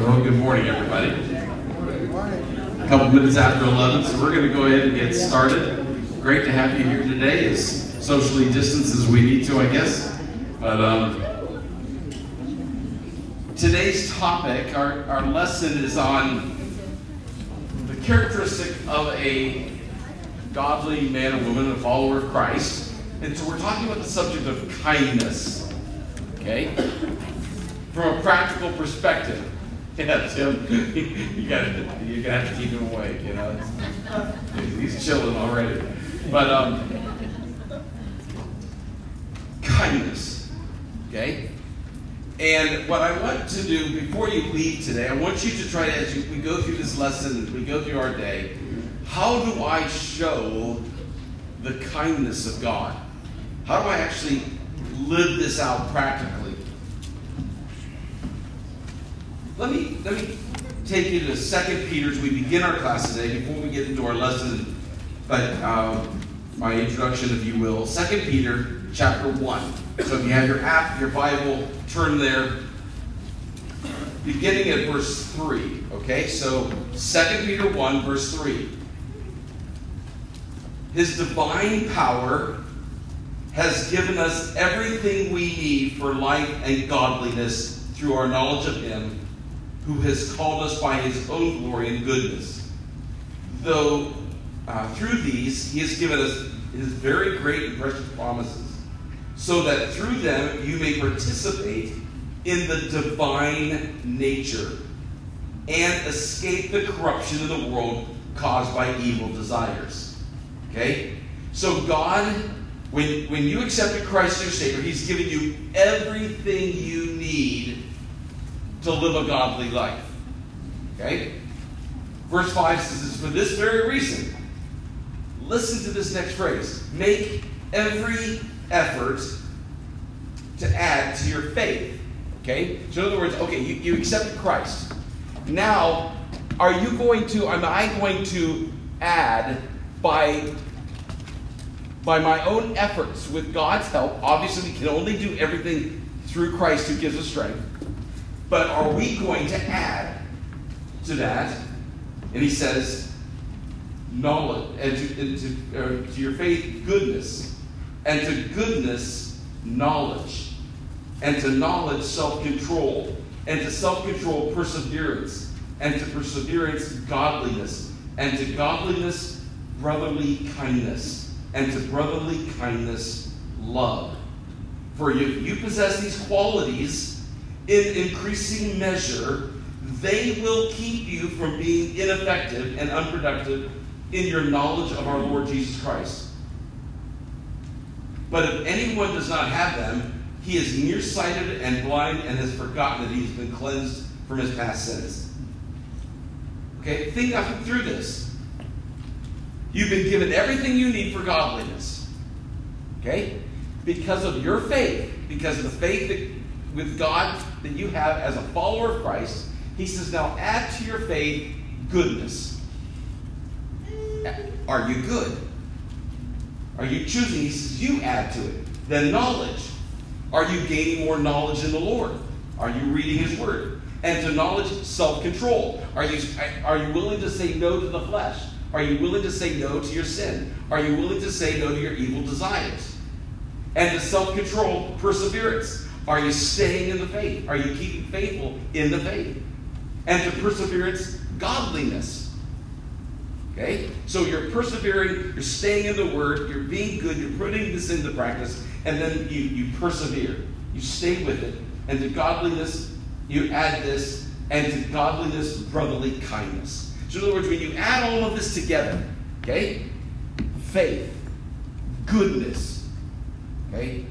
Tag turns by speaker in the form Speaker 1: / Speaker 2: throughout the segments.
Speaker 1: Well, good morning, everybody. A couple minutes after 11, so we're going to go ahead and get started. Great to have you here today, as socially distanced as we need to, I guess. But um, today's topic, our, our lesson is on the characteristic of a godly man or woman, a follower of Christ. And so we're talking about the subject of kindness. Okay? From a practical perspective. Yeah, Tim, you gotta, you're gonna have to keep him awake, you know. He's chilling already. But, um, kindness, okay? And what I want to do before you leave today, I want you to try to, as you, we go through this lesson, as we go through our day, how do I show the kindness of God? How do I actually live this out practically? Let me let me take you to Second Peter as we begin our class today. Before we get into our lesson, but um, my introduction, if you will, Second Peter chapter one. So if you have your app, your Bible, turn there. Beginning at verse three. Okay, so Second Peter one, verse three. His divine power has given us everything we need for life and godliness through our knowledge of Him who has called us by His own glory and goodness. Though uh, through these He has given us His very great and precious promises, so that through them you may participate in the divine nature and escape the corruption of the world caused by evil desires. Okay? So God when, when you accepted Christ as your Savior, He's given you everything you need to live a godly life. Okay? Verse 5 says, For this very reason, listen to this next phrase make every effort to add to your faith. Okay? So, in other words, okay, you, you accepted Christ. Now, are you going to, am I going to add by by my own efforts, with God's help, obviously we can only do everything through Christ who gives us strength. But are we going to add to that? And he says, knowledge, and to, and to, to your faith, goodness, and to goodness, knowledge, and to knowledge, self control, and to self control, perseverance, and to perseverance, godliness, and to godliness, brotherly kindness and to brotherly kindness, love. For if you possess these qualities in increasing measure, they will keep you from being ineffective and unproductive in your knowledge of our Lord Jesus Christ. But if anyone does not have them, he is nearsighted and blind and has forgotten that he has been cleansed from his past sins. Okay, think through this. You've been given everything you need for godliness. Okay? Because of your faith, because of the faith that, with God that you have as a follower of Christ, he says, now add to your faith goodness. Are you good? Are you choosing? He says, you add to it. Then knowledge. Are you gaining more knowledge in the Lord? Are you reading his word? And to knowledge, self control. Are you, are you willing to say no to the flesh? Are you willing to say no to your sin? Are you willing to say no to your evil desires? And to self control, perseverance. Are you staying in the faith? Are you keeping faithful in the faith? And to perseverance, godliness. Okay? So you're persevering, you're staying in the word, you're being good, you're putting this into practice, and then you, you persevere. You stay with it. And to godliness, you add this, and to godliness, brotherly kindness. So, in other words, when you add all of this together, okay, faith, goodness, okay,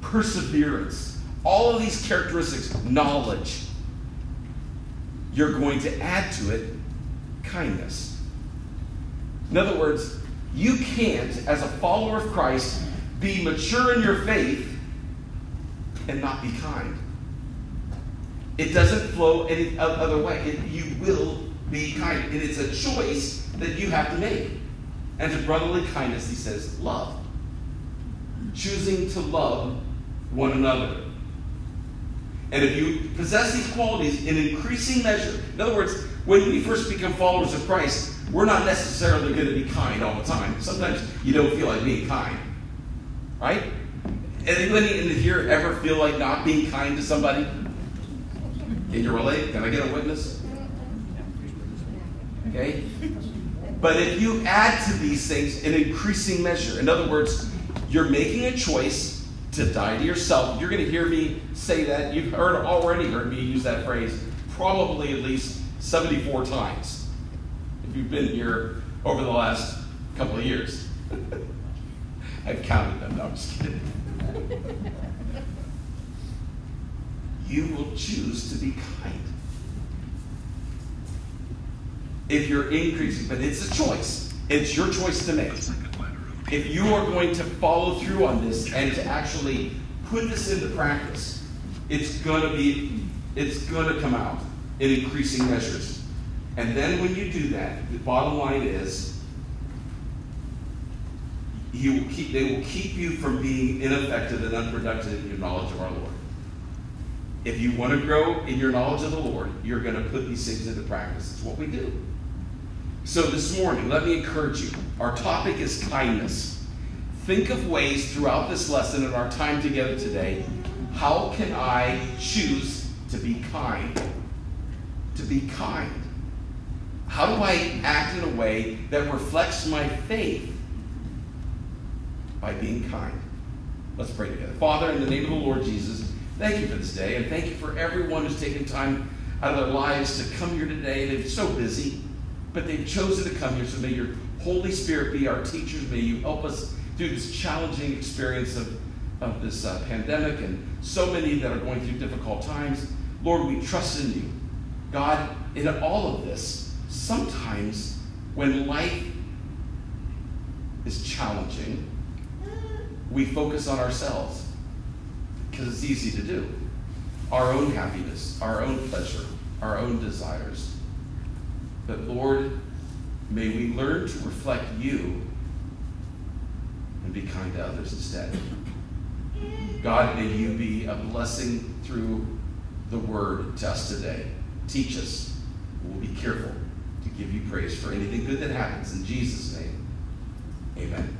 Speaker 1: perseverance, all of these characteristics, knowledge, you're going to add to it kindness. In other words, you can't, as a follower of Christ, be mature in your faith and not be kind. It doesn't flow any other way. It, you will be kind. And it's a choice that you have to make. And to brotherly kindness, he says, love. Choosing to love one another. And if you possess these qualities in increasing measure, in other words, when we first become followers of Christ, we're not necessarily going to be kind all the time. Sometimes you don't feel like being kind. Right? Anybody in here ever feel like not being kind to somebody? Can you relate? Can I get a witness? Okay? But if you add to these things in increasing measure, in other words, you're making a choice to die to yourself. You're going to hear me say that. You've heard already heard me use that phrase probably at least 74 times if you've been here over the last couple of years. I've counted them. No, I'm just kidding. you will choose to be kind. If you're increasing, but it's a choice. It's your choice to make. If you are going to follow through on this and to actually put this into practice, it's gonna be it's gonna come out in increasing measures. And then when you do that, the bottom line is you will keep, they will keep you from being ineffective and unproductive in your knowledge of our Lord. If you want to grow in your knowledge of the Lord, you're going to put these things into practice. It's what we do. So this morning, let me encourage you. Our topic is kindness. Think of ways throughout this lesson and our time together today. How can I choose to be kind? To be kind. How do I act in a way that reflects my faith by being kind? Let's pray together. Father, in the name of the Lord Jesus, thank you for this day, and thank you for everyone who's taken time out of their lives to come here today. They're so busy, but they've chosen to come here. So may your Holy Spirit be our teachers. May you help us through this challenging experience of, of this uh, pandemic and so many that are going through difficult times. Lord, we trust in you. God, in all of this, sometimes when life is challenging, we focus on ourselves because it's easy to do. Our own happiness, our own pleasure, our own desires. But Lord, may we learn to reflect you and be kind to others instead. God, may you be a blessing through the word to us today. Teach us. We'll be careful to give you praise for anything good that happens. In Jesus' name, amen.